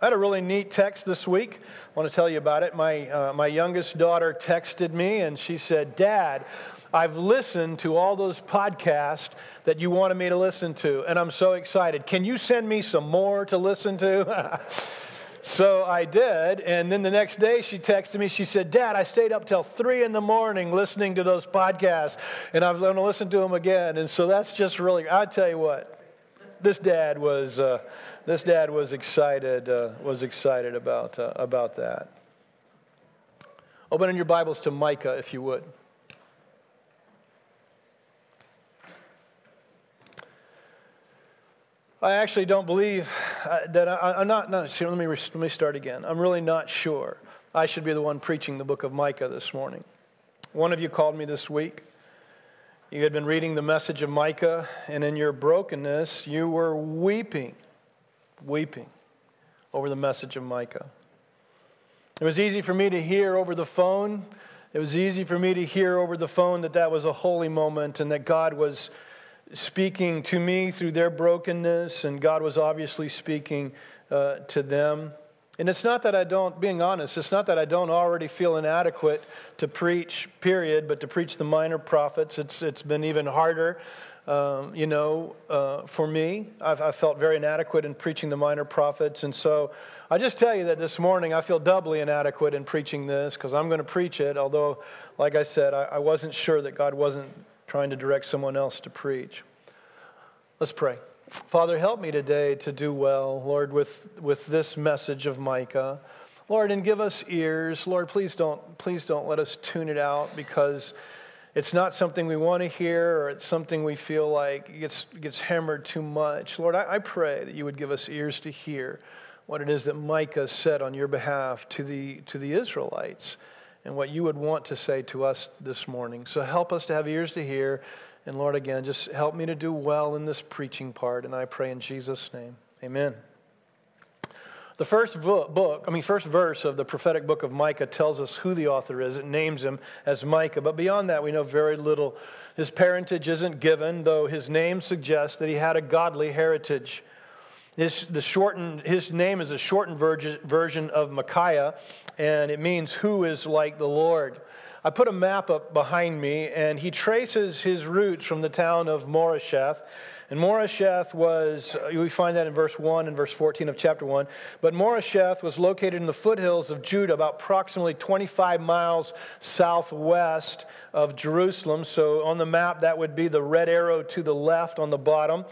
I had a really neat text this week. I want to tell you about it. My, uh, my youngest daughter texted me and she said, Dad, I've listened to all those podcasts that you wanted me to listen to, and I'm so excited. Can you send me some more to listen to? so I did, and then the next day she texted me. She said, Dad, I stayed up till three in the morning listening to those podcasts, and I'm going to listen to them again. And so that's just really, I tell you what, this dad was. Uh, this dad was excited, uh, was excited about, uh, about that. Open in your Bibles to Micah, if you would. I actually don't believe uh, that I, am not, not let, me, let me start again. I'm really not sure I should be the one preaching the book of Micah this morning. One of you called me this week. You had been reading the message of Micah, and in your brokenness, you were weeping weeping over the message of Micah. It was easy for me to hear over the phone. It was easy for me to hear over the phone that that was a holy moment and that God was speaking to me through their brokenness, and God was obviously speaking uh, to them. And it's not that I don't, being honest, it's not that I don't already feel inadequate to preach, period, but to preach the minor prophets. It's, it's been even harder um, you know, uh, for me, I've, I felt very inadequate in preaching the minor prophets. And so I just tell you that this morning I feel doubly inadequate in preaching this because I'm going to preach it, although, like I said, I, I wasn't sure that God wasn't trying to direct someone else to preach. Let's pray. Father, help me today to do well, Lord, with, with this message of Micah. Lord, and give us ears. Lord, please don't, please don't let us tune it out because it's not something we want to hear or it's something we feel like gets, gets hammered too much. Lord, I, I pray that you would give us ears to hear what it is that Micah said on your behalf to the, to the Israelites and what you would want to say to us this morning. So help us to have ears to hear. And Lord, again, just help me to do well in this preaching part. And I pray in Jesus' name. Amen. The first book, I mean, first verse of the prophetic book of Micah tells us who the author is. It names him as Micah. But beyond that, we know very little. His parentage isn't given, though his name suggests that he had a godly heritage. His, the shortened, his name is a shortened version of Micaiah, and it means who is like the Lord. I put a map up behind me, and he traces his roots from the town of Morasheth. And Morasheth was, we find that in verse 1 and verse 14 of chapter 1. But Morasheth was located in the foothills of Judah, about approximately 25 miles southwest of Jerusalem. So on the map, that would be the red arrow to the left on the bottom.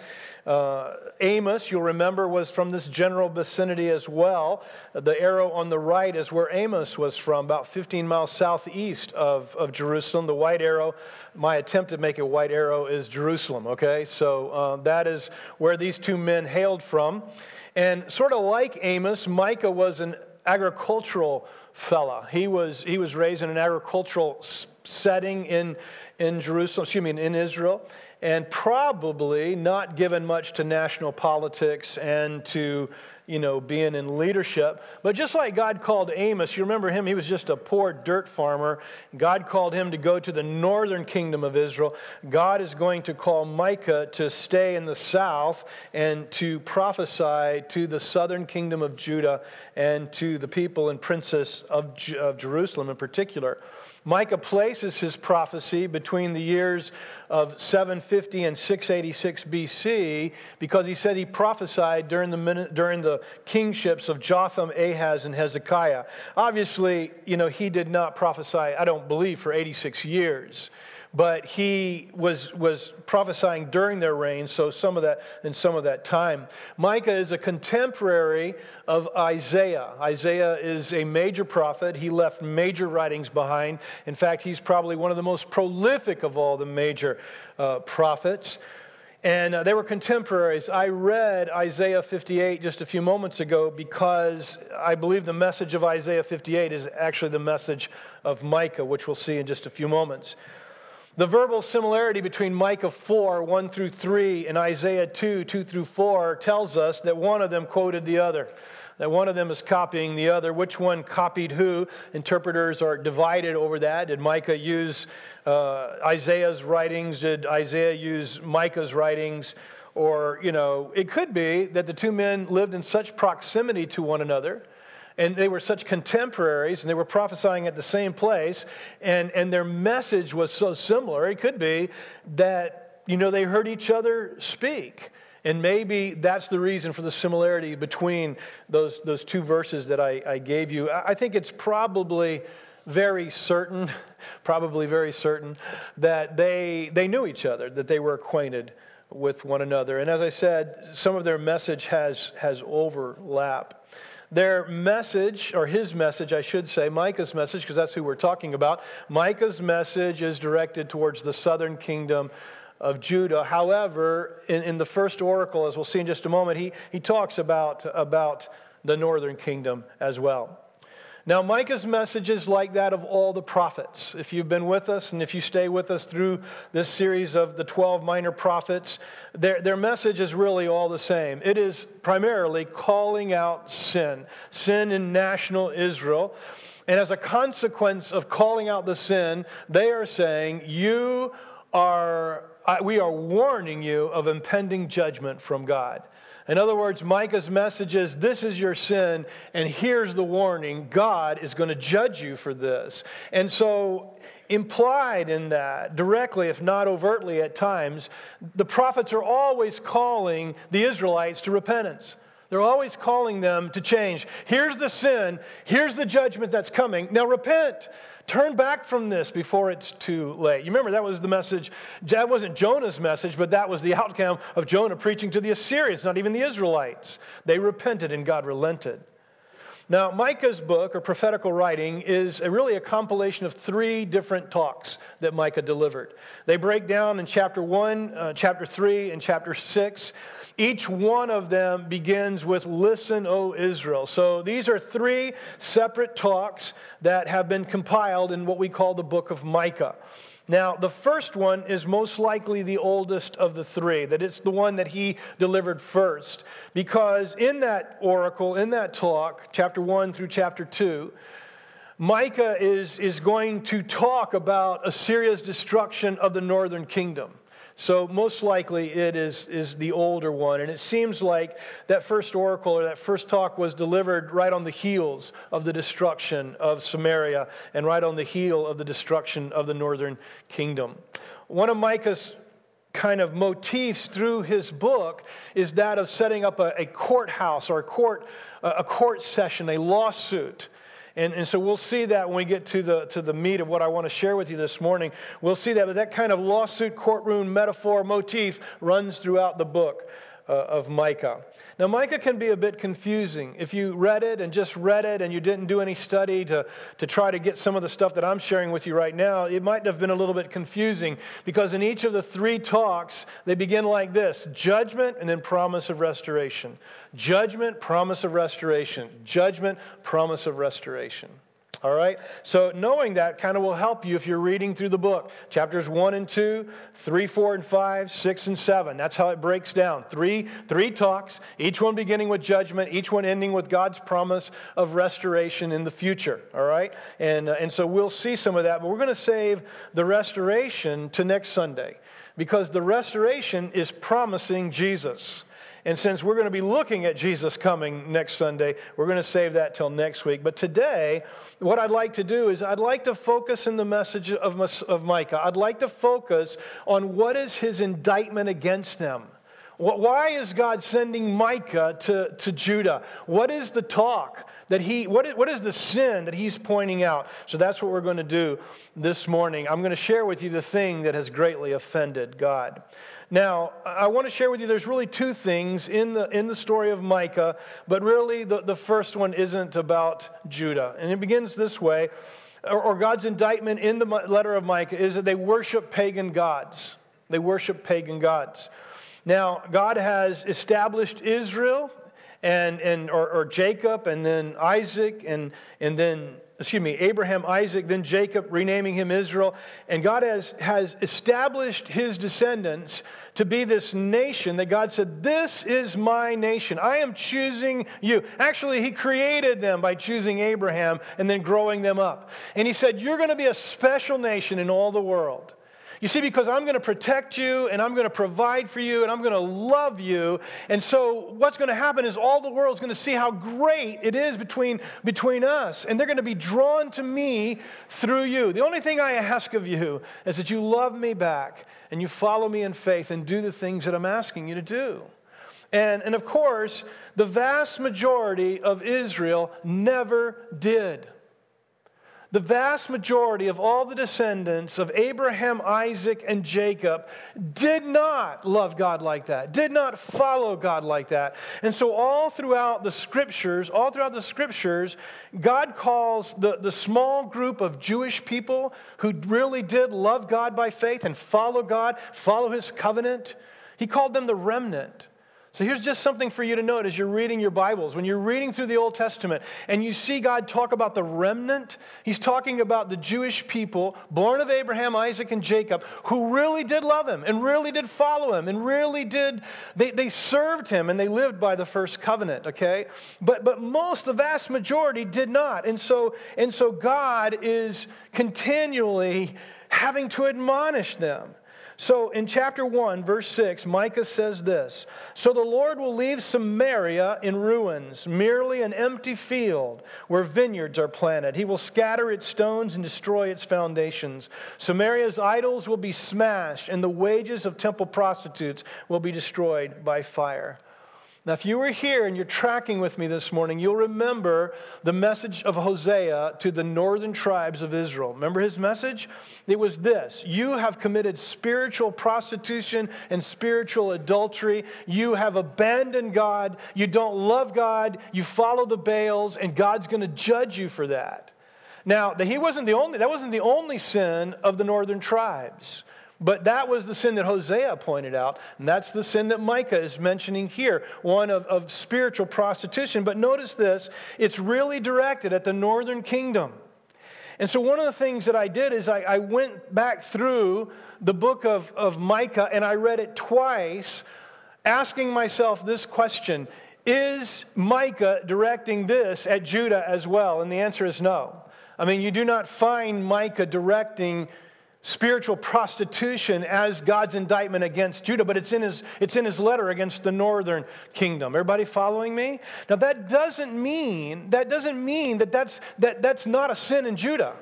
Uh, Amos, you'll remember, was from this general vicinity as well. The arrow on the right is where Amos was from, about 15 miles southeast of, of Jerusalem. The white arrow, my attempt to make a white arrow is Jerusalem, okay? So uh, that is where these two men hailed from. And sort of like Amos, Micah was an agricultural fella. He was, he was raised in an agricultural setting in, in Jerusalem, excuse me, in Israel and probably not given much to national politics and to you know being in leadership. But just like god called amos you remember him he was just a poor dirt farmer. God called him to go to the northern kingdom of israel. God is going to call micah to stay in the south and to prophesy to the southern kingdom of judah and to the people and princes of, of jerusalem in particular Micah places his prophecy between the years of 750 and 686 BC because he said he prophesied during the, during the kingships of Jotham, Ahaz, and Hezekiah. Obviously, you know, he did not prophesy, I don't believe, for 86 years but he was, was prophesying during their reign, so some of that in some of that time. Micah is a contemporary of Isaiah. Isaiah is a major prophet. He left major writings behind. In fact, he's probably one of the most prolific of all the major uh, prophets. And uh, they were contemporaries. I read Isaiah 58 just a few moments ago because I believe the message of Isaiah 58 is actually the message of Micah, which we'll see in just a few moments. The verbal similarity between Micah 4, 1 through 3, and Isaiah 2, 2 through 4 tells us that one of them quoted the other, that one of them is copying the other. Which one copied who? Interpreters are divided over that. Did Micah use uh, Isaiah's writings? Did Isaiah use Micah's writings? or, you know, it could be that the two men lived in such proximity to one another and they were such contemporaries and they were prophesying at the same place and, and their message was so similar it could be that you know they heard each other speak. And maybe that's the reason for the similarity between those, those two verses that I, I gave you. I think it's probably very certain probably very certain that they, they knew each other that they were acquainted with one another. And as i said some of their message has, has overlap their message, or his message, I should say, Micah's message, because that's who we're talking about, Micah's message is directed towards the southern kingdom of Judah. However, in, in the first oracle, as we'll see in just a moment, he, he talks about, about the northern kingdom as well. Now, Micah's message is like that of all the prophets. If you've been with us and if you stay with us through this series of the 12 minor prophets, their, their message is really all the same. It is primarily calling out sin, sin in national Israel. And as a consequence of calling out the sin, they are saying, You are, we are warning you of impending judgment from God. In other words, Micah's message is this is your sin, and here's the warning God is going to judge you for this. And so, implied in that, directly, if not overtly at times, the prophets are always calling the Israelites to repentance. They're always calling them to change. Here's the sin, here's the judgment that's coming. Now repent. Turn back from this before it's too late. You remember that was the message. That wasn't Jonah's message, but that was the outcome of Jonah preaching to the Assyrians, not even the Israelites. They repented and God relented. Now, Micah's book, or prophetical writing, is a, really a compilation of three different talks that Micah delivered. They break down in chapter 1, uh, chapter 3, and chapter 6. Each one of them begins with, Listen, O Israel. So these are three separate talks that have been compiled in what we call the book of Micah. Now, the first one is most likely the oldest of the three, that it's the one that he delivered first. Because in that oracle, in that talk, chapter 1 through chapter 2, Micah is, is going to talk about Assyria's destruction of the northern kingdom. So, most likely, it is, is the older one. And it seems like that first oracle or that first talk was delivered right on the heels of the destruction of Samaria and right on the heel of the destruction of the northern kingdom. One of Micah's kind of motifs through his book is that of setting up a, a courthouse or a court, a court session, a lawsuit and, and so we'll see that when we get to the, to the meat of what I want to share with you this morning. We'll see that, but that kind of lawsuit, courtroom metaphor, motif runs throughout the book uh, of Micah. Now, Micah can be a bit confusing. If you read it and just read it and you didn't do any study to, to try to get some of the stuff that I'm sharing with you right now, it might have been a little bit confusing because in each of the three talks, they begin like this judgment and then promise of restoration. Judgment, promise of restoration. Judgment, promise of restoration. All right? So, knowing that kind of will help you if you're reading through the book. Chapters 1 and 2, 3, 4, and 5, 6, and 7. That's how it breaks down. Three, three talks, each one beginning with judgment, each one ending with God's promise of restoration in the future. All right? And, uh, and so we'll see some of that, but we're going to save the restoration to next Sunday because the restoration is promising Jesus. And since we're going to be looking at Jesus coming next Sunday, we're going to save that till next week. But today, what I'd like to do is I'd like to focus in the message of, of Micah. I'd like to focus on what is his indictment against them. Why is God sending Micah to, to Judah? What is the talk that he, what is, what is the sin that he's pointing out? So that's what we're going to do this morning. I'm going to share with you the thing that has greatly offended God. Now, I want to share with you there's really two things in the, in the story of Micah, but really the, the first one isn't about Judah. And it begins this way, or, or God's indictment in the letter of Micah is that they worship pagan gods. They worship pagan gods. Now, God has established Israel and, and or, or Jacob and then Isaac and, and then excuse me, Abraham, Isaac, then Jacob, renaming him Israel. And God has, has established his descendants to be this nation that God said, This is my nation. I am choosing you. Actually, he created them by choosing Abraham and then growing them up. And he said, You're going to be a special nation in all the world. You see, because I'm going to protect you and I'm going to provide for you and I'm going to love you. And so, what's going to happen is all the world's going to see how great it is between, between us. And they're going to be drawn to me through you. The only thing I ask of you is that you love me back and you follow me in faith and do the things that I'm asking you to do. And, and of course, the vast majority of Israel never did. The vast majority of all the descendants of Abraham, Isaac, and Jacob did not love God like that, did not follow God like that. And so, all throughout the scriptures, all throughout the scriptures, God calls the, the small group of Jewish people who really did love God by faith and follow God, follow his covenant, he called them the remnant. So here's just something for you to note as you're reading your Bibles. When you're reading through the Old Testament and you see God talk about the remnant, he's talking about the Jewish people born of Abraham, Isaac, and Jacob who really did love him and really did follow him and really did, they, they served him and they lived by the first covenant, okay? But, but most, the vast majority did not. And so, and so God is continually having to admonish them. So in chapter 1, verse 6, Micah says this So the Lord will leave Samaria in ruins, merely an empty field where vineyards are planted. He will scatter its stones and destroy its foundations. Samaria's idols will be smashed, and the wages of temple prostitutes will be destroyed by fire. Now, if you were here and you're tracking with me this morning, you'll remember the message of Hosea to the northern tribes of Israel. Remember his message? It was this You have committed spiritual prostitution and spiritual adultery. You have abandoned God. You don't love God. You follow the Baals, and God's going to judge you for that. Now, he wasn't the only, that wasn't the only sin of the northern tribes. But that was the sin that Hosea pointed out, and that's the sin that Micah is mentioning here one of, of spiritual prostitution. But notice this it's really directed at the northern kingdom. And so, one of the things that I did is I, I went back through the book of, of Micah and I read it twice, asking myself this question Is Micah directing this at Judah as well? And the answer is no. I mean, you do not find Micah directing spiritual prostitution as God's indictment against Judah, but it's in his, it's in his letter against the northern kingdom. Everybody following me? Now that doesn't mean, that doesn't mean that that's, that, that's not a sin in Judah.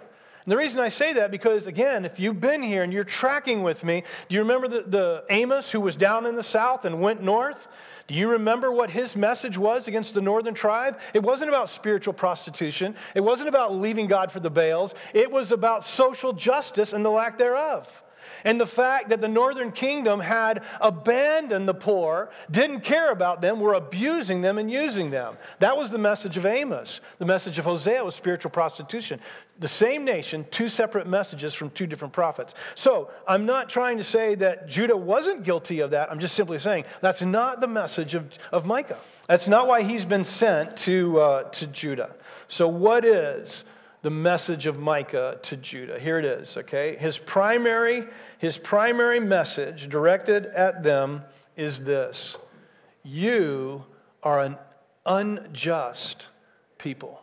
And the reason I say that, because again, if you've been here and you're tracking with me, do you remember the, the Amos who was down in the south and went north? Do you remember what his message was against the northern tribe? It wasn't about spiritual prostitution. It wasn't about leaving God for the Baals. It was about social justice and the lack thereof and the fact that the northern kingdom had abandoned the poor, didn't care about them, were abusing them and using them. That was the message of Amos. The message of Hosea was spiritual prostitution. The same nation, two separate messages from two different prophets. So I'm not trying to say that Judah wasn't guilty of that. I'm just simply saying that's not the message of, of Micah. That's not why he's been sent to, uh, to Judah. So, what is the message of Micah to Judah. Here it is, okay? His primary, his primary message directed at them is this You are an unjust people.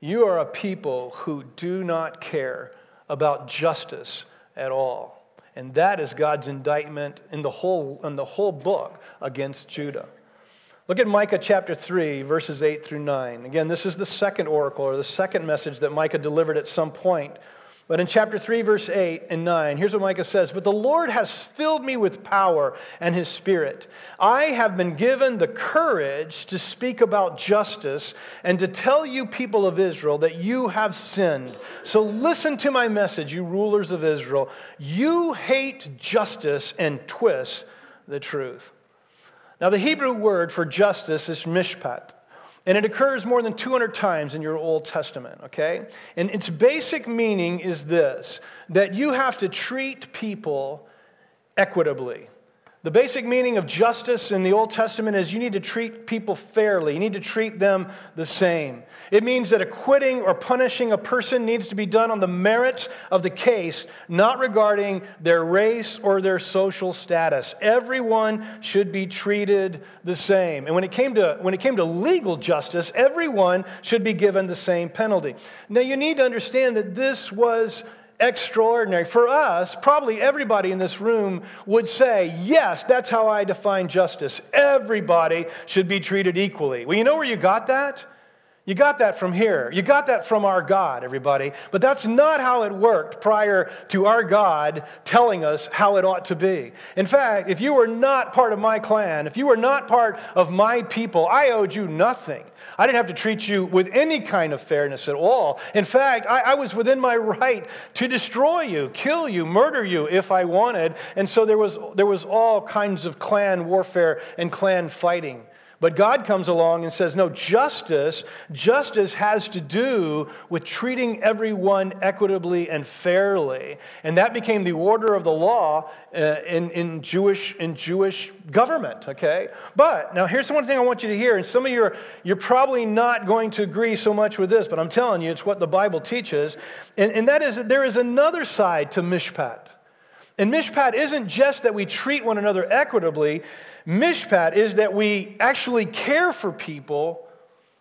You are a people who do not care about justice at all. And that is God's indictment in the whole, in the whole book against Judah. Look at Micah chapter 3, verses 8 through 9. Again, this is the second oracle or the second message that Micah delivered at some point. But in chapter 3, verse 8 and 9, here's what Micah says But the Lord has filled me with power and his spirit. I have been given the courage to speak about justice and to tell you, people of Israel, that you have sinned. So listen to my message, you rulers of Israel. You hate justice and twist the truth. Now, the Hebrew word for justice is mishpat. And it occurs more than 200 times in your Old Testament, okay? And its basic meaning is this that you have to treat people equitably. The basic meaning of justice in the Old Testament is you need to treat people fairly. You need to treat them the same. It means that acquitting or punishing a person needs to be done on the merits of the case, not regarding their race or their social status. Everyone should be treated the same. And when it came to, when it came to legal justice, everyone should be given the same penalty. Now, you need to understand that this was extraordinary. For us, probably everybody in this room would say, yes, that's how I define justice. Everybody should be treated equally. Well, you know where you got that? You got that from here. You got that from our God, everybody. But that's not how it worked prior to our God telling us how it ought to be. In fact, if you were not part of my clan, if you were not part of my people, I owed you nothing. I didn't have to treat you with any kind of fairness at all. In fact, I, I was within my right to destroy you, kill you, murder you if I wanted. And so there was, there was all kinds of clan warfare and clan fighting. But God comes along and says, no, justice, justice has to do with treating everyone equitably and fairly. And that became the order of the law uh, in, in, Jewish, in Jewish government, okay? But now here's one thing I want you to hear, and some of you are, you're probably not going to agree so much with this, but I'm telling you, it's what the Bible teaches. And, and that is that there is another side to mishpat. And mishpat isn't just that we treat one another equitably, mishpat is that we actually care for people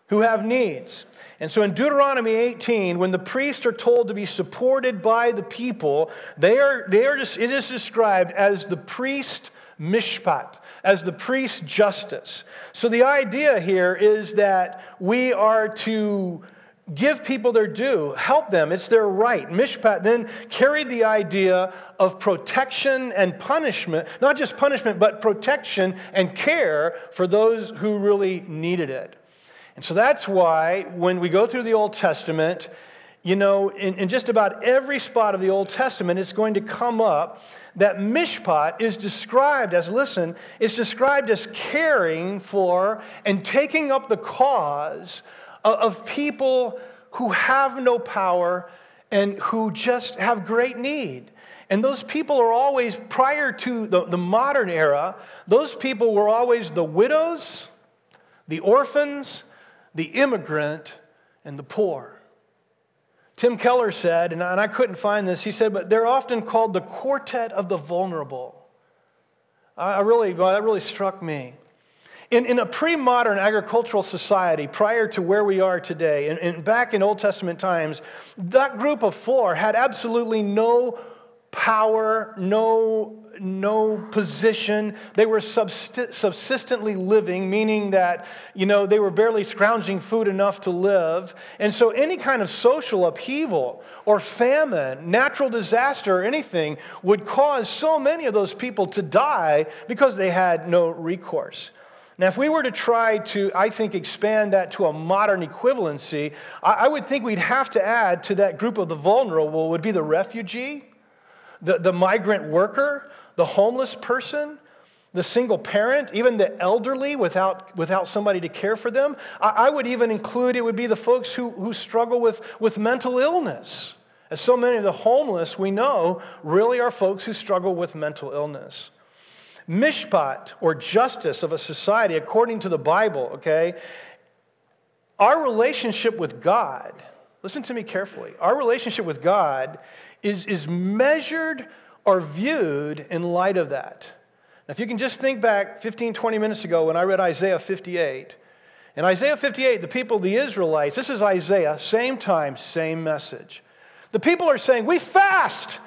who have needs. And so in Deuteronomy 18, when the priests are told to be supported by the people, they are, they are just, it is described as the priest mishpat, as the priest justice. So the idea here is that we are to give people their due, help them. It's their right. Mishpat then carried the idea of protection and punishment, not just punishment, but protection and care for those who really needed it. And so that's why when we go through the Old Testament, you know, in, in just about every spot of the Old Testament, it's going to come up that mishpat is described as, listen, it's described as caring for and taking up the cause of people who have no power and who just have great need. And those people are always, prior to the, the modern era, those people were always the widows, the orphans, the immigrant, and the poor. Tim Keller said, and I couldn't find this, he said, but they're often called the quartet of the vulnerable. I really, well, that really struck me. In, in a pre modern agricultural society, prior to where we are today, and, back in Old Testament times, that group of four had absolutely no power, no no position. They were subsistently living, meaning that, you know, they were barely scrounging food enough to live. And so any kind of social upheaval or famine, natural disaster, or anything would cause so many of those people to die because they had no recourse. Now, if we were to try to, I think, expand that to a modern equivalency, I, would think we'd have to add to that group of the vulnerable would be the refugee, the, the migrant worker, the homeless person, the single parent, even the elderly without, without somebody to care for them. I, I would even include it would be the folks who, who struggle with, with mental illness. As so many of the homeless we know really are folks who struggle with mental illness mishpat or justice of a society according to the Bible, okay? Our relationship with God, listen to me carefully, our relationship with God is, is measured or viewed in light of that. Now, if you can just think back 15, 20 minutes ago when I read Isaiah 58, in Isaiah 58, the people, the Israelites, this is Isaiah, same time, same message. The people are saying, We fast.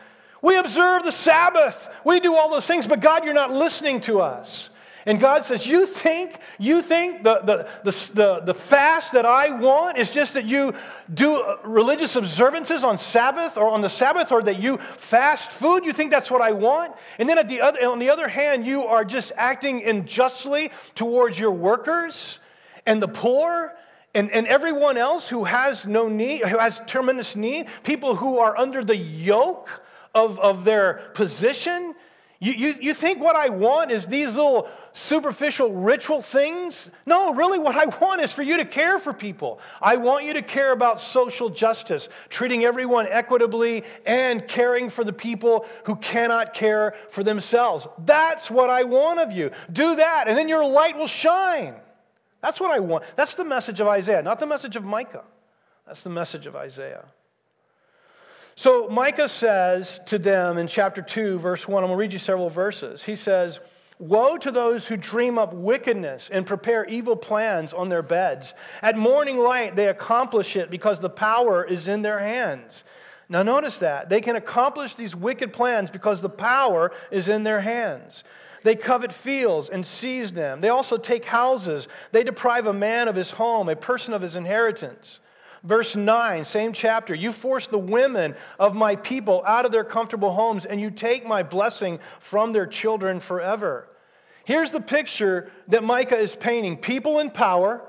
We observe the Sabbath. We do all those things, but God, you're not listening to us. And God says, You think, you think the, the, the, the, the fast that I want is just that you do religious observances on Sabbath or on the Sabbath or that you fast food? You think that's what I want? And then the other, on the other hand, you are just acting unjustly towards your workers and the poor and, and everyone else who has no need, who has tremendous need, people who are under the yoke of, of their position. You, you, you think what I want is these little superficial ritual things? No, really, what I want is for you to care for people. I want you to care about social justice, treating everyone equitably, and caring for the people who cannot care for themselves. That's what I want of you. Do that, and then your light will shine. That's what I want. That's the message of Isaiah, not the message of Micah. That's the message of Isaiah. So Micah says to them in chapter 2, verse 1, I'm going to read you several verses. He says, Woe to those who dream up wickedness and prepare evil plans on their beds. At morning light, they accomplish it because the power is in their hands. Now, notice that. They can accomplish these wicked plans because the power is in their hands. They covet fields and seize them. They also take houses. They deprive a man of his home, a person of his inheritance. Verse 9, same chapter. You force the women of my people out of their comfortable homes, and you take my blessing from their children forever. Here's the picture that Micah is painting people in power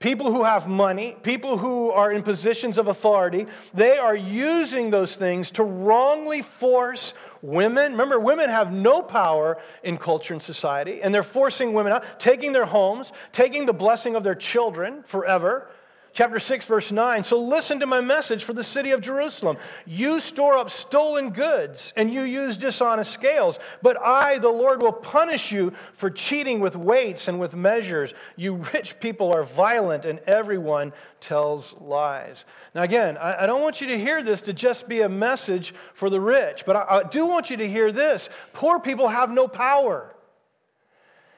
people who have money, people who are in positions of authority, they are using those things to wrongly force women. Remember, women have no power in culture and society, and they're forcing women out, taking their homes, taking the blessing of their children forever chapter 6, verse 9. So listen to my message for the city of Jerusalem. You store up stolen goods and you use dishonest scales, but I, the Lord, will punish you for cheating with weights and with measures. You rich people are violent and everyone tells lies. Now, again, I, I don't want you to hear this to just be a message for the rich, but I, I do want you to hear this poor people have no power.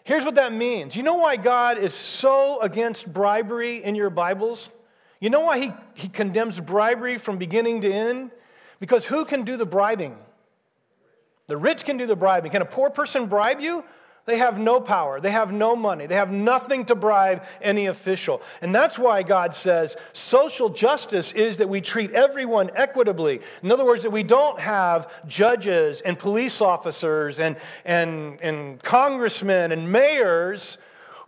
Here's what that means. You know why God is so against bribery in your Bibles? You know why he, he condemns bribery from beginning to end? Because who can do the bribing? The rich can do the bribing. Can a poor person bribe you? They have no power. They have no money. They have nothing to bribe any official. And that's why God says social justice is that we treat everyone equitably. In other words, that we don't have judges and police officers and, and, and congressmen and mayors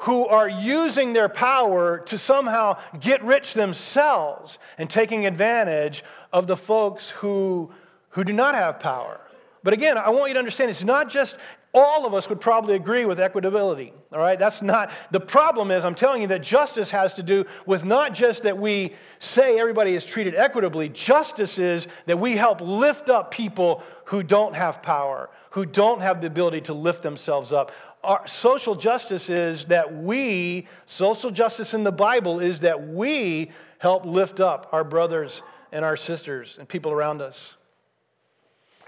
who are using their power to somehow get rich themselves and taking advantage of the folks who, who do not have power. But again, I want you to understand it's not just all of us would probably agree with equitability. All right? That's not the problem is I'm telling you that justice has to do with not just that we say everybody is treated equitably. Justice is that we help lift up people who don't have power, who don't have the ability to lift themselves up. Our social justice is that we, social justice in the Bible is that we help lift up our brothers and our sisters and people around us.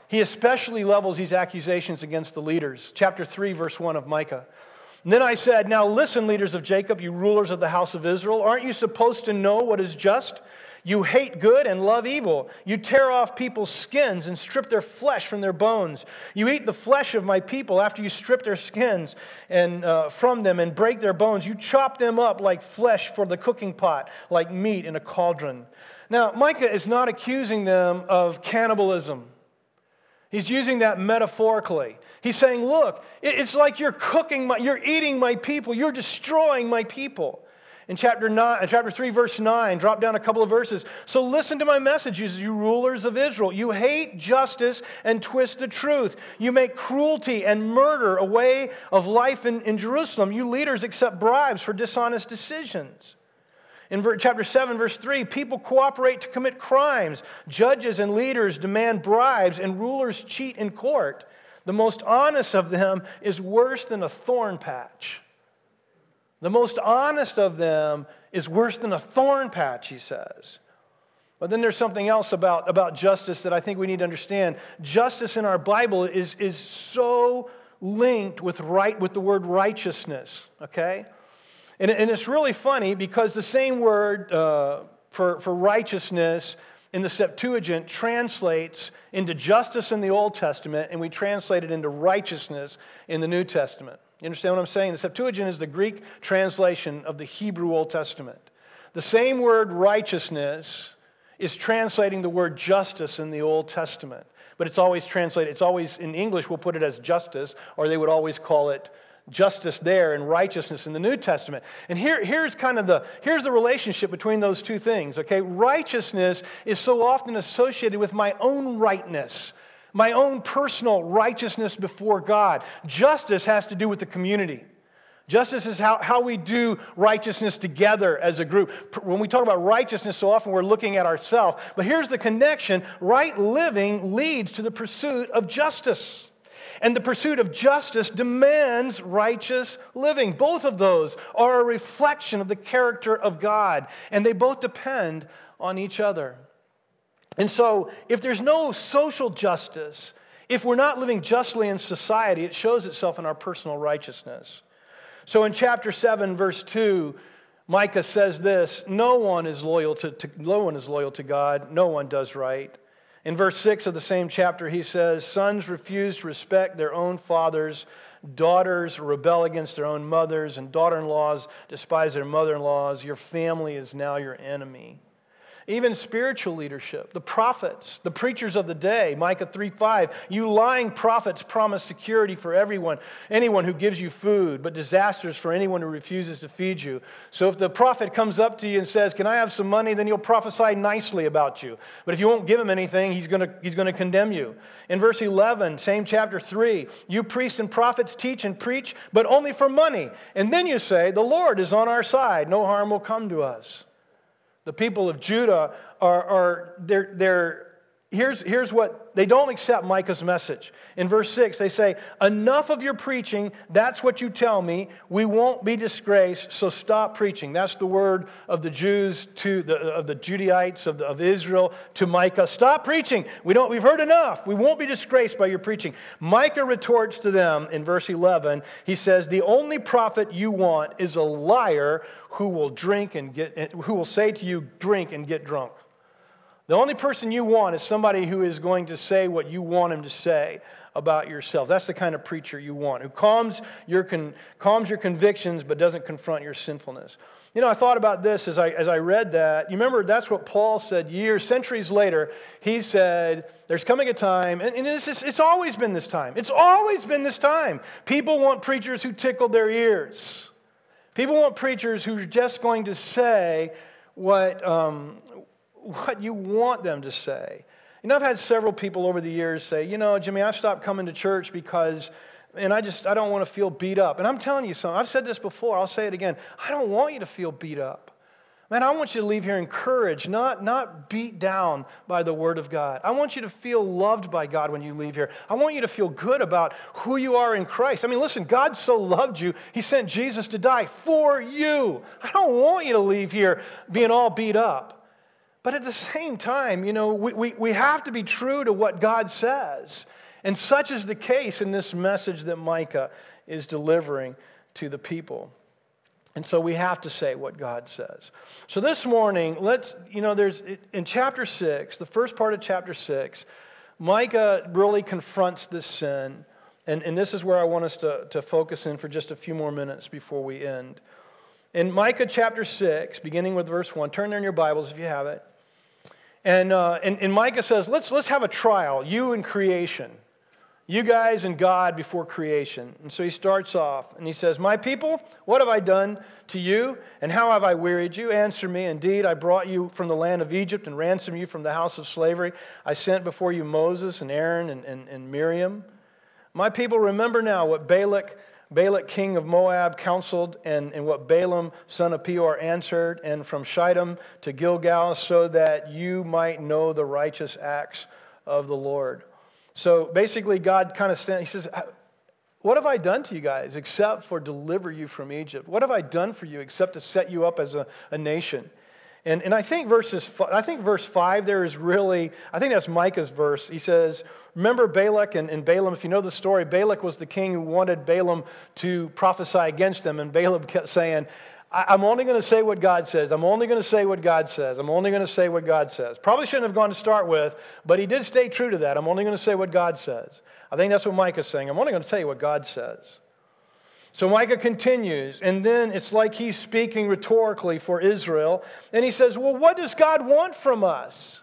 He especially levels these accusations against the leaders. Chapter 3, verse 1 of Micah. And then I said, Now listen, leaders of Jacob, you rulers of the house of Israel, aren't you supposed to know what is just? You hate good and love evil. You tear off people's skins and strip their flesh from their bones. You eat the flesh of my people after you strip their skins and uh, from them and break their bones. You chop them up like flesh for the cooking pot, like meat in a cauldron. Now, Micah is not accusing them of cannibalism. He's using that metaphorically. He's saying, Look, it's like you're cooking, my, you're eating my people, you're destroying my people. In chapter, nine, chapter 3, verse 9, drop down a couple of verses. So listen to my messages, you rulers of Israel. You hate justice and twist the truth. You make cruelty and murder a way of life in, in Jerusalem. You leaders accept bribes for dishonest decisions. In chapter 7, verse 3, people cooperate to commit crimes. Judges and leaders demand bribes, and rulers cheat in court. The most honest of them is worse than a thorn patch. The most honest of them is worse than a thorn patch, he says. But then there's something else about, about justice that I think we need to understand. Justice in our Bible is, is so linked with, right, with the word righteousness, okay? And, and it's really funny because the same word uh, for, for righteousness in the Septuagint translates into justice in the Old Testament, and we translate it into righteousness in the New Testament. You understand what I'm saying? The Septuagint is the Greek translation of the Hebrew Old Testament. The same word righteousness is translating the word justice in the Old Testament. But it's always translated, it's always in English, we'll put it as justice, or they would always call it justice there and righteousness in the New Testament. And here, here's kind of the here's the relationship between those two things. Okay, righteousness is so often associated with my own rightness, my own personal righteousness before God. Justice has to do with the community. Justice is how, how we do righteousness together as a group. When we talk about righteousness, so often we're looking at ourselves. But here's the connection right living leads to the pursuit of justice. And the pursuit of justice demands righteous living. Both of those are a reflection of the character of God, and they both depend on each other. And so, if there's no social justice, if we're not living justly in society, it shows itself in our personal righteousness. So, in chapter 7, verse 2, Micah says this No one is loyal to, to no one is loyal to God, no one does right. In verse 6 of the same chapter, he says, Sons refuse to respect their own fathers, daughters rebel against their own mothers, and daughter in laws despise their mother in laws. Your family is now your enemy even spiritual leadership, the prophets, the preachers of the day, Micah 3:5, you lying prophets promise security for everyone, anyone who gives you food, but disasters for anyone who refuses to feed you. So if the prophet comes up to you and says, "Can I have some money?" then he'll prophesy nicely about you. But if you won't give him anything, he's going to he's going to condemn you. In verse 11, same chapter 3, you priests and prophets teach and preach, but only for money. And then you say, "The Lord is on our side. No harm will come to us." The people of Judah are, are they're, they're here's, here's what they don't accept Micah's message. In verse 6, they say, Enough of your preaching, that's what you tell me. We won't be disgraced, so stop preaching. That's the word of the Jews to the, of the Judahites of, the, of Israel to Micah. Stop preaching. We don't, we've heard enough. We won't be disgraced by your preaching. Micah retorts to them in verse 11. He says, The only prophet you want is a liar who will drink and get, who will say to you, Drink and get drunk. The only person you want is somebody who is going to say what you want him to say about yourselves. That's the kind of preacher you want, who calms your, con- calms your convictions but doesn't confront your sinfulness. You know, I thought about this as I, as I read that. You remember that's what Paul said years, centuries later. He said, There's coming a time, and, and it's, it's always been this time. It's always been this time. People want preachers who tickle their ears. People want preachers who are just going to say what, um, what you want them to say. You know, I've had several people over the years say, you know, Jimmy, I've stopped coming to church because, and I just, I don't want to feel beat up. And I'm telling you something, I've said this before, I'll say it again. I don't want you to feel beat up. Man, I want you to leave here encouraged, not, not beat down by the Word of God. I want you to feel loved by God when you leave here. I want you to feel good about who you are in Christ. I mean, listen, God so loved you, He sent Jesus to die for you. I don't want you to leave here being all beat up. But at the same time, you know, we, we, we have to be true to what God says. And such is the case in this message that Micah is delivering to the people. And so we have to say what God says. So this morning, let's, you know, there's in chapter six, the first part of chapter six, Micah really confronts this sin. And, and this is where I want us to, to focus in for just a few more minutes before we end. In Micah chapter 6, beginning with verse 1, turn there in your Bibles if you have it. And, uh, and, and Micah says, let's, let's have a trial, you and creation. You guys and God before creation. And so he starts off and he says, My people, what have I done to you and how have I wearied you? Answer me. Indeed, I brought you from the land of Egypt and ransomed you from the house of slavery. I sent before you Moses and Aaron and, and, and Miriam. My people, remember now what Balak Balak, king of Moab, counseled, and, and what Balaam, son of Peor, answered, and from Shittim to Gilgal, so that you might know the righteous acts of the Lord. So basically, God kind of sent, he says, uh, What have I done to you guys except for deliver you from Egypt? What have I done for you except to set you up as a, a nation? And, and I think verses, I think verse five there is really, I think that's Micah's verse. He says, remember Balak and, and Balaam, if you know the story, Balak was the king who wanted Balaam to prophesy against them. And Balaam kept saying, I'm only going to say what God says. I'm only going to say what God says. I'm only going to say what God says. Probably shouldn't have gone to start with, but he did stay true to that. I'm only going to say what God says. I think that's what Micah's saying. I'm only going to tell you what God says. So Micah continues, and then it's like he's speaking rhetorically for Israel. And he says, Well, what does God want from us?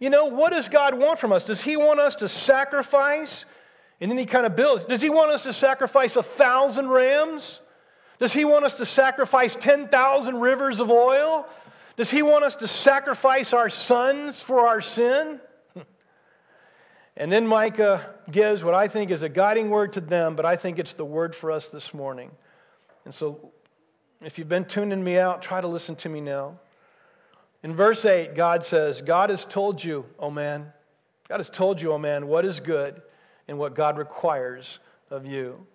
You know, what does God want from us? Does he want us to sacrifice? And then he kind of builds. Does he want us to sacrifice a thousand rams? Does he want us to sacrifice 10,000 rivers of oil? Does he want us to sacrifice our sons for our sin? And then Micah gives what I think is a guiding word to them, but I think it's the word for us this morning. And so if you've been tuning me out, try to listen to me now. In verse 8, God says, God has told you, oh man, God has told you, oh man, what is good and what God requires of you.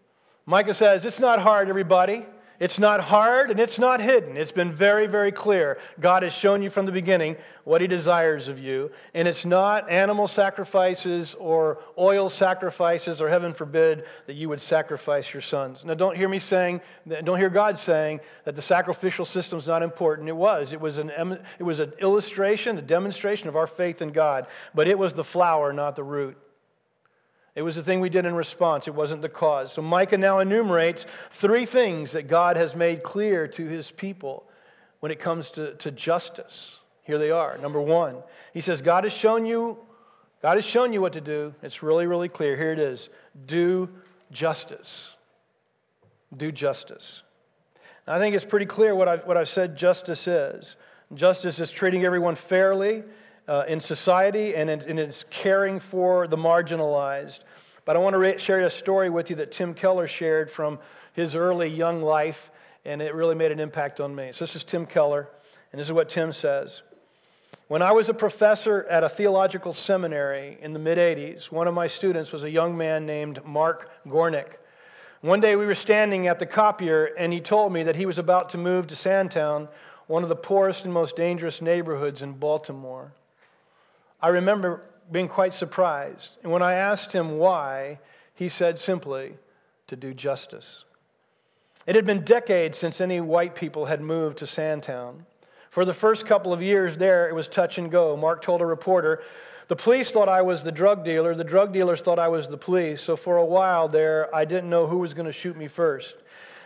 Micah says, It's not hard, everybody. It's not hard and it's not hidden. It's been very, very clear. God has shown you from the beginning what He desires of you. And it's not animal sacrifices or oil sacrifices, or heaven forbid that you would sacrifice your sons. Now, don't hear me saying, don't hear God saying that the sacrificial system is not important. It was. It was, an, it was an illustration, a demonstration of our faith in God. But it was the flower, not the root. It was the thing we did in response, it wasn't the cause. So Micah now enumerates three things that God has made clear to his people when it comes to, to justice. Here they are. Number one, he says, God has shown you, God has shown you what to do. It's really, really clear. Here it is. Do justice. Do justice. Now, I think it's pretty clear what I've, what I've said justice is. Justice is treating everyone fairly uh, in society and in, in its caring for the marginalized. But I want to re- share a story with you that Tim Keller shared from his early young life, and it really made an impact on me. So, this is Tim Keller, and this is what Tim says. When I was a professor at a theological seminary in the mid 80s, one of my students was a young man named Mark Gornik. One day we were standing at the copier, and he told me that he was about to move to Sandtown, one of the poorest and most dangerous neighborhoods in Baltimore. I remember being quite surprised. And when I asked him why, he said simply, to do justice. It had been decades since any white people had moved to Sandtown. For the first couple of years there, it was touch and go. Mark told a reporter, The police thought I was the drug dealer, the drug dealers thought I was the police, so for a while there, I didn't know who was going to shoot me first.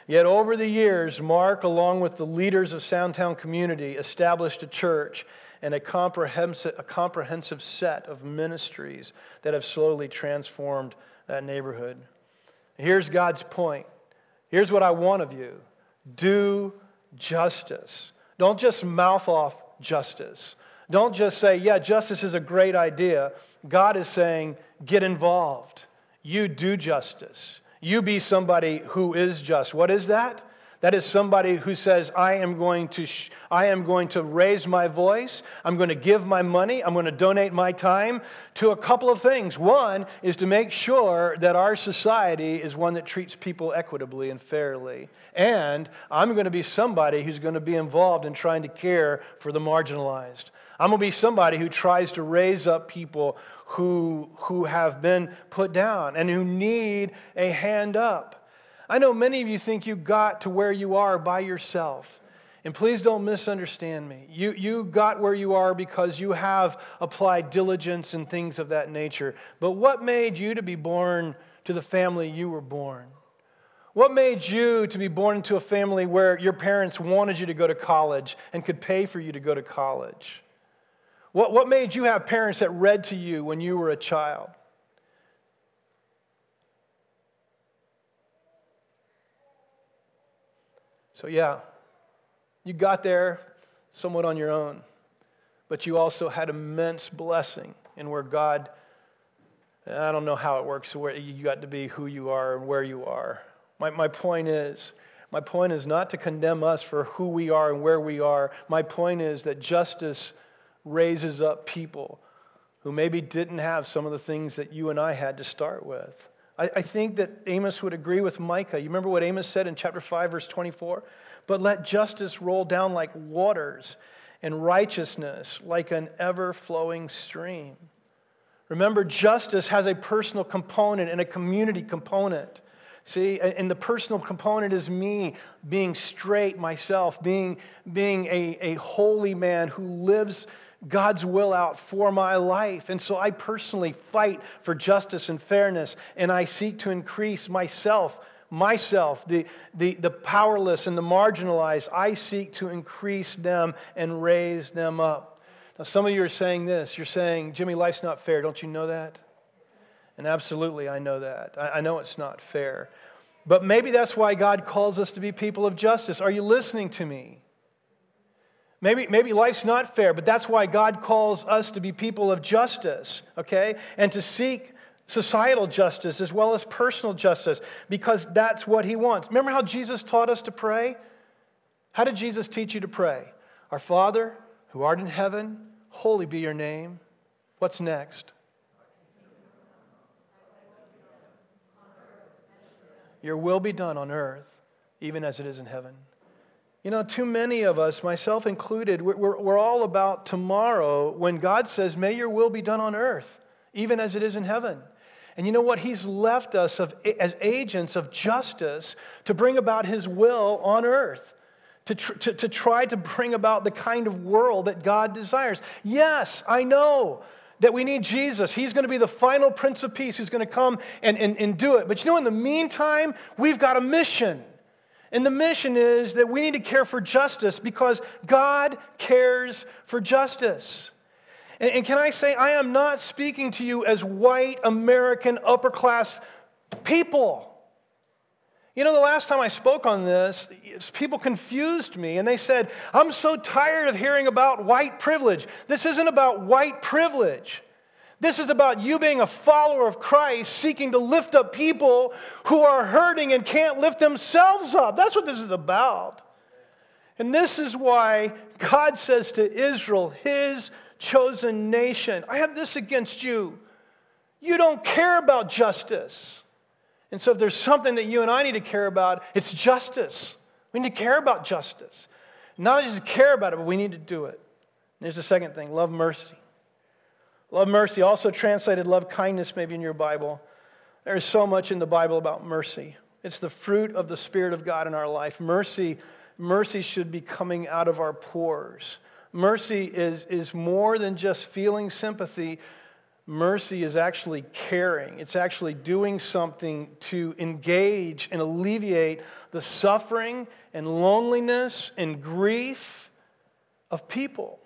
Yet over the years, Mark, along with the leaders of Sandtown community, established a church and a comprehensive, a comprehensive set of ministries that have slowly transformed that neighborhood. Here's God's point. Here's what I want of you do justice. Don't just mouth off justice. Don't just say, yeah, justice is a great idea. God is saying, get involved. You do justice. You be somebody who is just. What is that? That is somebody who says, I am going to, sh- I am going to raise my voice. I'm going to give my money. I'm going to donate my time to a couple of things. One is to make sure that our society is one that treats people equitably and fairly. And I'm going to be somebody who's going to be involved in trying to care for the marginalized. I'm going to be somebody who tries to raise up people who, who have been put down and who need a hand up. I know many of you think you got to where you are by yourself. And please don't misunderstand me. You, you got where you are because you have applied diligence and things of that nature. But what made you to be born to the family you were born? What made you to be born into a family where your parents wanted you to go to college and could pay for you to go to college? What, what made you have parents that read to you when you were a child? So, yeah, you got there somewhat on your own, but you also had immense blessing in where God, I don't know how it works, where you got to be who you are and where you are. My, my point is, my point is not to condemn us for who we are and where we are. My point is that justice raises up people who maybe didn't have some of the things that you and I had to start with. I, I think that Amos would agree with Micah. You remember what Amos said in chapter 5, verse 24? But let justice roll down like waters and righteousness like an ever flowing stream. Remember, justice has a personal component and a community component. See, and the personal component is me being straight myself, being, being a, a holy man who lives God's will out for my life. And so I personally fight for justice and fairness, and I seek to increase myself, myself, the, the, the powerless and the marginalized. I seek to increase them and raise them up. Now, some of you are saying this. You're saying, Jimmy, life's not fair. Don't you know that? And absolutely, I know that. I, I know it's not fair. But maybe that's why God calls us to be people of justice. Are you listening to me? Maybe, maybe life's not fair, but that's why God calls us to be people of justice, okay? And to seek societal justice as well as personal justice, because that's what He wants. Remember how Jesus taught us to pray? How did Jesus teach you to pray? Our Father, who art in heaven, holy be your name. What's next? Your will be done on earth even as it is in heaven. You know, too many of us, myself included, we're, we're, all about tomorrow when God says, May your will be done on earth, even as it is in heaven. And you know what? He's left us of, as agents of justice to bring about His will on earth, to, tr- to, to try to bring about the kind of world that God desires. Yes, I know that we need Jesus. He's going to be the final Prince of Peace who's going to come and, and, and do it. But you know, in the meantime, we've got a mission. And the mission is that we need to care for justice because God cares for justice. And, and, can I say, I am not speaking to you as white American upper class people. You know, the last time I spoke on this, people confused me and they said, I'm so tired of hearing about white privilege. This isn't about white privilege. This is about you being a follower of Christ, seeking to lift up people who are hurting and can't lift themselves up. That's what this is about. And this is why God says to Israel, his chosen nation, I have this against you. You don't care about justice. And so, if there's something that you and I need to care about, it's justice. We need to care about justice. Not just care about it, but we need to do it. And here's the second thing love mercy. Love mercy, also translated love kindness, maybe in your Bible. There's so much in the Bible about mercy. It's the fruit of the Spirit of God in our life. Mercy, mercy should be coming out of our pores. Mercy is, is more than just feeling sympathy. Mercy is actually caring. It's actually doing something to engage and alleviate the suffering and loneliness and grief of people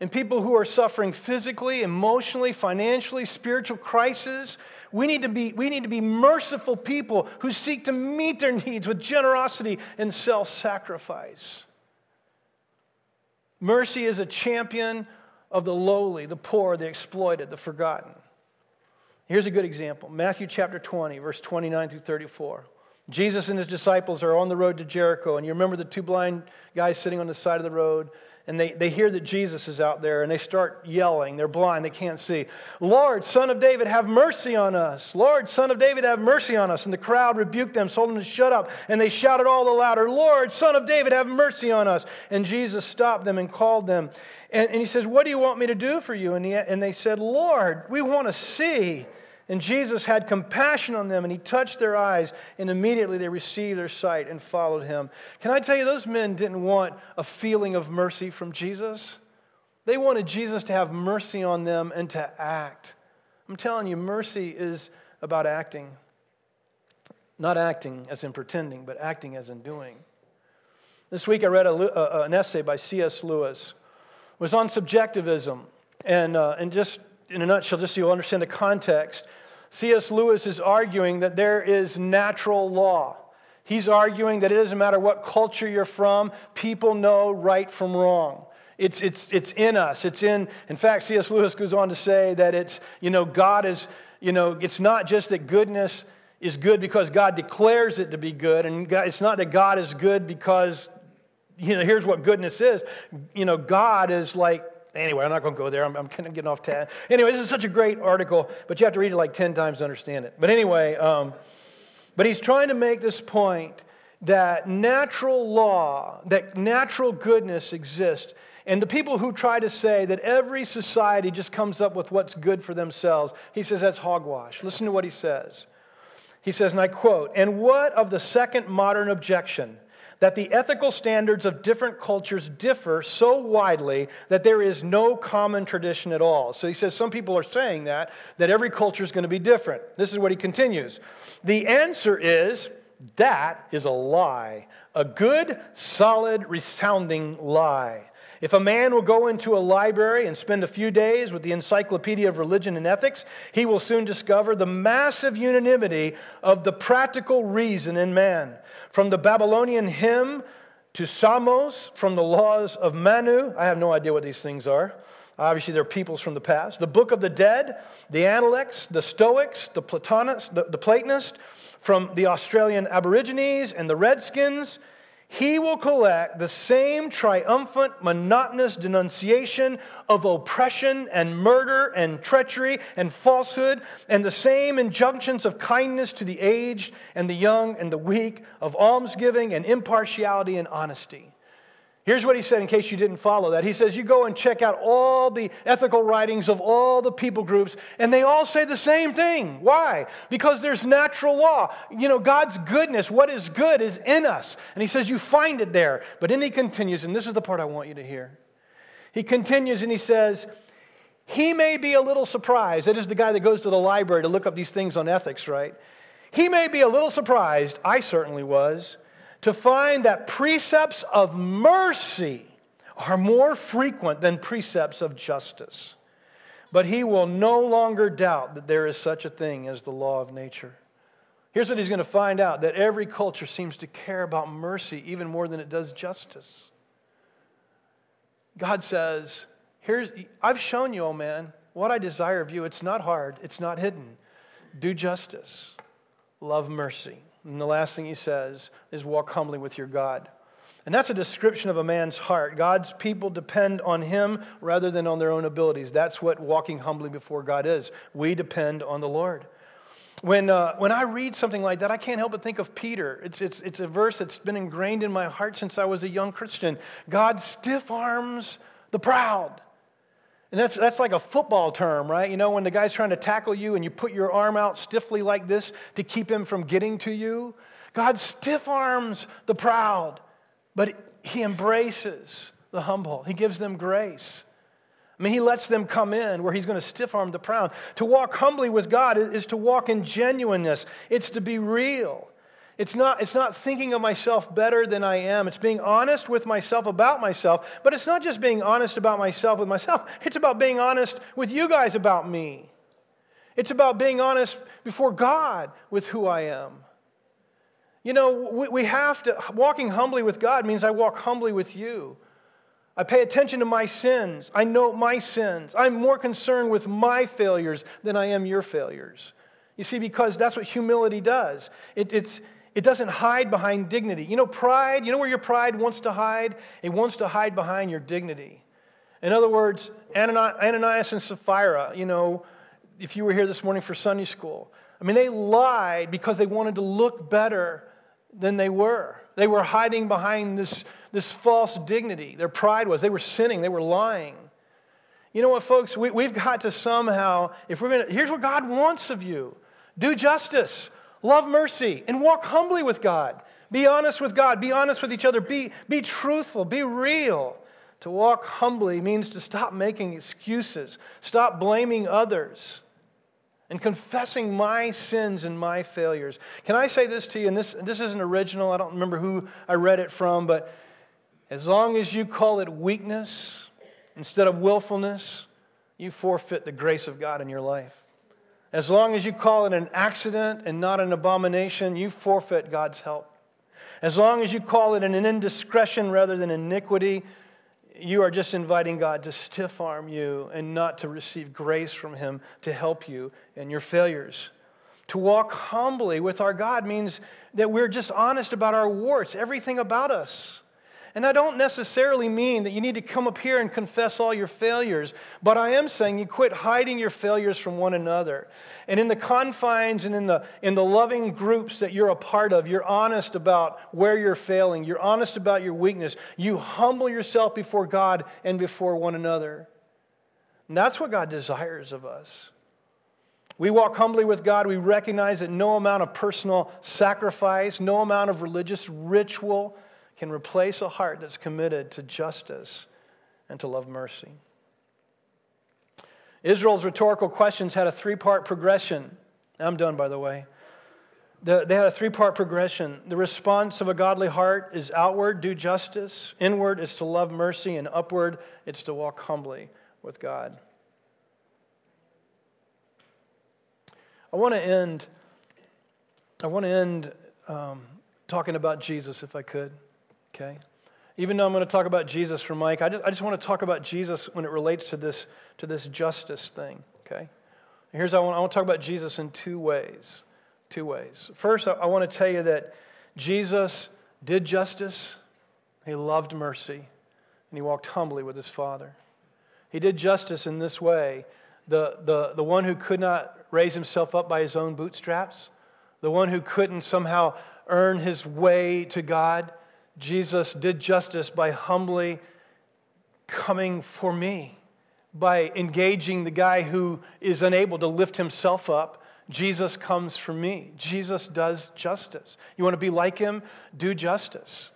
and people who are suffering physically, emotionally, financially, spiritual crisis. We need, to be, we need to be merciful people who seek to meet their needs with generosity and self sacrifice. Mercy is a champion of the lowly, the poor, the exploited, the forgotten. Here's a good example Matthew chapter 20, verse 29 through 34. Jesus and his disciples are on the road to Jericho, and you remember the two blind guys sitting on the side of the road and they, they hear that Jesus is out there and they start yelling. They're blind, they can't see. Lord, son of David, have mercy on us. Lord, son of David, have mercy on us. And the crowd rebuked them, told them to shut up. And they shouted all the louder, Lord, son of David, have mercy on us. And Jesus stopped them and called them. And, and he says, What do you want me to do for you? And, he, and they said, Lord, we want to see. And Jesus had compassion on them and he touched their eyes, and immediately they received their sight and followed him. Can I tell you, those men didn't want a feeling of mercy from Jesus. They wanted Jesus to have mercy on them and to act. I'm telling you, mercy is about acting. Not acting as in pretending, but acting as in doing. This week I read a, a, an essay by C.S. Lewis. It was on subjectivism. And, uh, and just in a nutshell, just so you'll understand the context, C.S. Lewis is arguing that there is natural law. He's arguing that it doesn't matter what culture you're from, people know right from wrong. It's, it's, it's in us. It's in, in fact, C.S. Lewis goes on to say that it's, you know, God is, you know, it's not just that goodness is good because God declares it to be good, and God, it's not that God is good because, you know, here's what goodness is. You know, God is like Anyway, I'm not going to go there. I'm, I'm kind of getting off task. Anyway, this is such a great article, but you have to read it like 10 times to understand it. But anyway, um, but he's trying to make this point that natural law, that natural goodness exists. And the people who try to say that every society just comes up with what's good for themselves, he says that's hogwash. Listen to what he says. He says, and I quote, and what of the second modern objection? That the ethical standards of different cultures differ so widely that there is no common tradition at all. So he says some people are saying that, that every culture is going to be different. This is what he continues. The answer is that is a lie, a good, solid, resounding lie. If a man will go into a library and spend a few days with the Encyclopedia of Religion and Ethics, he will soon discover the massive unanimity of the practical reason in man. From the Babylonian hymn to Samas, from the laws of Manu, I have no idea what these things are. Obviously, they're peoples from the past. The Book of the Dead, the Analects, the Stoics, the Platonists, the, the Platonists, from the Australian Aborigines and the Redskins. He will collect the same triumphant, monotonous denunciation of oppression and murder and treachery and falsehood, and the same injunctions of kindness to the aged and the young and the weak, of almsgiving and impartiality and honesty. Here's what he said in case you didn't follow that. He says, You go and check out all the ethical writings of all the people groups, and they all say the same thing. Why? Because there's natural law. You know, God's goodness, what is good, is in us. And he says, You find it there. But then he continues, and this is the part I want you to hear. He continues and he says, He may be a little surprised. That is the guy that goes to the library to look up these things on ethics, right? He may be a little surprised, I certainly was to find that precepts of mercy are more frequent than precepts of justice. But he will no longer doubt that there is such a thing as the law of nature. Here's what he's going to find out that every culture seems to care about mercy even more than it does justice. God says, Here's, I've shown you, oh man, what I desire of you. It's not hard, it's not hidden. Do justice, love mercy. And the last thing he says is walk humbly with your God. And that's a description of a man's heart. God's people depend on him rather than on their own abilities. That's what walking humbly before God is. We depend on the Lord. When, uh, when I read something like that, I can't help but think of Peter. It's, it's, it's a verse that's been ingrained in my heart since I was a young Christian. God stiff arms the proud. And that's, that's like a football term, right? You know, when the guy's trying to tackle you and you put your arm out stiffly like this to keep him from getting to you. God stiff arms the proud, but he embraces the humble. He gives them grace. I mean, he lets them come in where he's going to stiff arm the proud. To walk humbly with God is to walk in genuineness, it's to be real. It's not, it's not thinking of myself better than I am. It's being honest with myself about myself. But it's not just being honest about myself with myself, it's about being honest with you guys about me. It's about being honest before God with who I am. You know, we, we have to, walking humbly with God means I walk humbly with you. I pay attention to my sins. I know my sins. I'm more concerned with my failures than I am your failures. You see, because that's what humility does. It, it's, it doesn't hide behind dignity. You know, pride, you know where your pride wants to hide? It wants to hide behind your dignity. In other words, Ananias and Sapphira, you know, if you were here this morning for Sunday school, I mean, they lied because they wanted to look better than they were. They were hiding behind this, this false dignity. Their pride was they were sinning, they were lying. You know what, folks? We, we've got to somehow, if we're going to, here's what God wants of you do justice, Love mercy and walk humbly with God. Be honest with God. Be honest with each other. Be, be truthful. Be real. To walk humbly means to stop making excuses, stop blaming others, and confessing my sins and my failures. Can I say this to you? And this, this isn't original. I don't remember who I read it from, but as long as you call it weakness instead of willfulness, you forfeit the grace of God in your life. As long as you call it an accident and not an abomination, you forfeit God's help. As long as you call it an indiscretion rather than iniquity, you are just inviting God to stiff arm you and not to receive grace from Him to help you in your failures. To walk humbly with our God means that we're just honest about our warts, everything about us. And I don't necessarily mean that you need to come up here and confess all your failures, but I am saying you quit hiding your failures from one another. And in the confines and in the, in the loving groups that you're a part of, you're honest about where you're failing, you're honest about your weakness, you humble yourself before God and before one another. And that's what God desires of us. We walk humbly with God. We recognize that no amount of personal sacrifice, no amount of religious ritual, can replace a heart that's committed to justice and to love mercy. Israel's rhetorical questions had a three part progression. I'm done, by the way. they had a three part progression. The response of a godly heart is outward, do justice. Inward is to love mercy. And upward, it's to walk humbly with God. I want to end. I want to end um, talking about Jesus, if I could okay? Even though I'm going to talk about Jesus for Mike, I just, I just want to talk about Jesus when it relates to this, to this justice thing, okay? Here's how I want, I want to talk about Jesus in two ways. Two ways. First, I, I want to tell you that Jesus did justice He loved mercy, and he walked humbly with his Father. He did justice in this way. The, the, the one who could not raise himself up by his own bootstraps, the one who couldn't somehow earn his way to God, Jesus did justice by humbly coming for me, by engaging the guy who is unable to lift himself up. Jesus comes for me. Jesus does justice. You want to be like him? Do justice.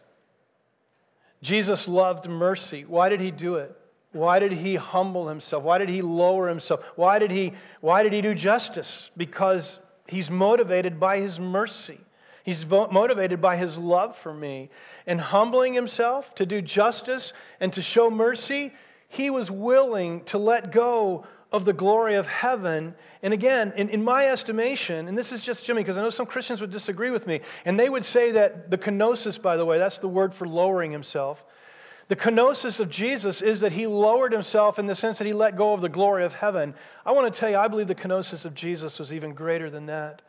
Jesus loved mercy. Why did he do it? Why did he humble himself? Why did he lower himself? Why did he, why did he do justice? Because he's motivated by his mercy. He's motivated by his love for me. And humbling himself to do justice and to show mercy, he was willing to let go of the glory of heaven. And again, in, in my estimation, and this is just Jimmy, because I know some Christians would disagree with me, and they would say that the kenosis, by the way, that's the word for lowering himself. The kenosis of Jesus is that he lowered himself in the sense that he let go of the glory of heaven. I want to tell you, I believe the kenosis of Jesus was even greater than that.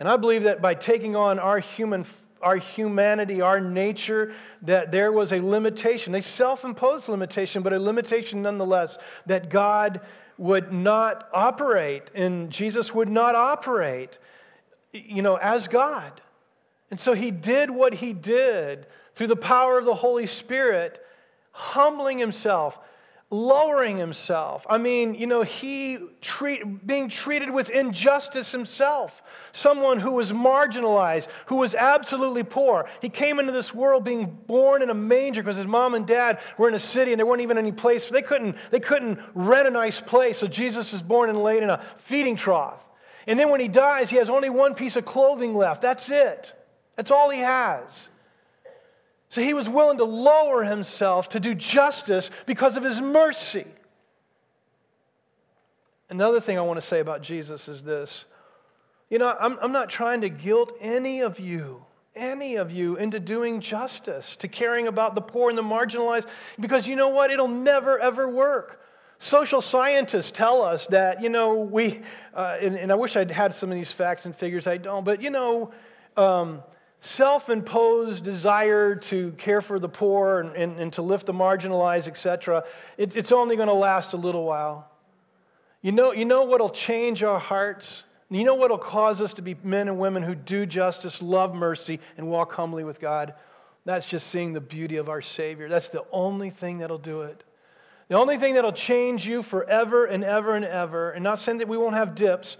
And I believe that by taking on our human our humanity, our nature, that there was a limitation, a self imposed limitation, but a limitation nonetheless, that God would not operate and Jesus would not operate, you know, as God. And so he did what he did through the power of the Holy Spirit, humbling himself, lowering himself. I mean, you know, he treat, being treated with injustice himself. Someone who was marginalized, who was absolutely poor. He came into this world being born in a manger because his mom and dad were in a city and there weren't even any place. They couldn't, they couldn't rent a nice place. So Jesus is born and laid in a feeding trough. And then when he dies, he has only one piece of clothing left. That's it. That's all he has. So he was willing to lower himself to do justice because of his mercy. Another thing I want to say about Jesus is this. You know, I'm, I'm not trying to guilt any of you, any of you, into doing justice, to caring about the poor and the marginalized, because you know what? It'll never, ever work. Social scientists tell us that, you know, we, uh, and, and, I wish I'd had some of these facts and figures, I don't, but, you know, um, self imposed desire to care for the poor and, and, and to lift the marginalized, etc., it, it's only going to last a little while. You know, you know what will change our hearts? You know what will cause us to be men and women who do justice, love mercy, and walk humbly with God? That's just seeing the beauty of our Savior. That's the only thing that'll do it. The only thing that'll change you forever and ever and ever, and not saying that we won't have dips,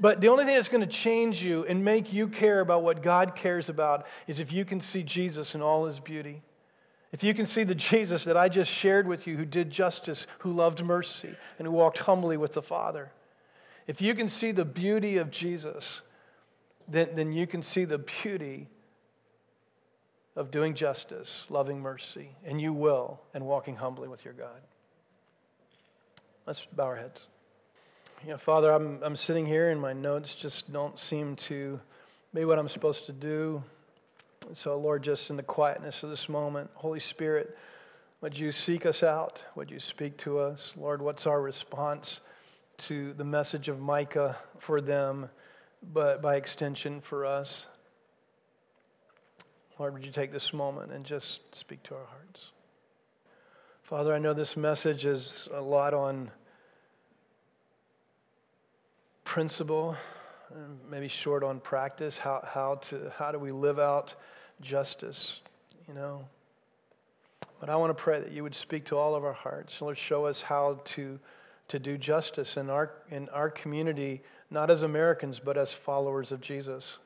but the only thing that's going to change you and make you care about what God cares about is if you can see Jesus in all his beauty. If you can see the Jesus that I just shared with you, who did justice, who loved mercy, and who walked humbly with the Father. If you can see the beauty of Jesus, then, then you can see the beauty of doing justice, loving mercy, and you will, and walking humbly with your God. Let's bow our heads Father, I'm, I'm sitting here and my notes just don't seem to be what I'm supposed to do. So, Lord, just in the quietness of this moment, Holy Spirit, would you seek us out? Would you speak to us? Lord, what's our response to the message of Micah for them, but by extension for us? Lord, would you take this moment and just speak to our hearts? Father, I know this message is a lot on principle, maybe short on practice. How, how, to, how do we live out justice, you know? But I want to pray that you would speak to all of our hearts. Lord, show us how to, to do justice in our, in our community, not as Americans, but as followers of Jesus,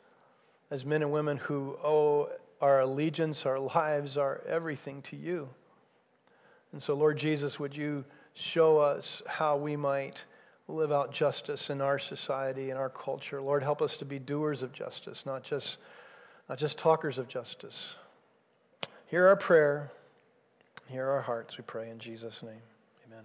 as men and women who owe our allegiance, our lives, our everything to you. And so, Lord Jesus, would you show us how we might live out justice in our society and our culture. Lord, help us to be doers of justice, not just, not just talkers of justice. Hear our prayer. Hear our hearts, we pray in Jesus' name. Amen.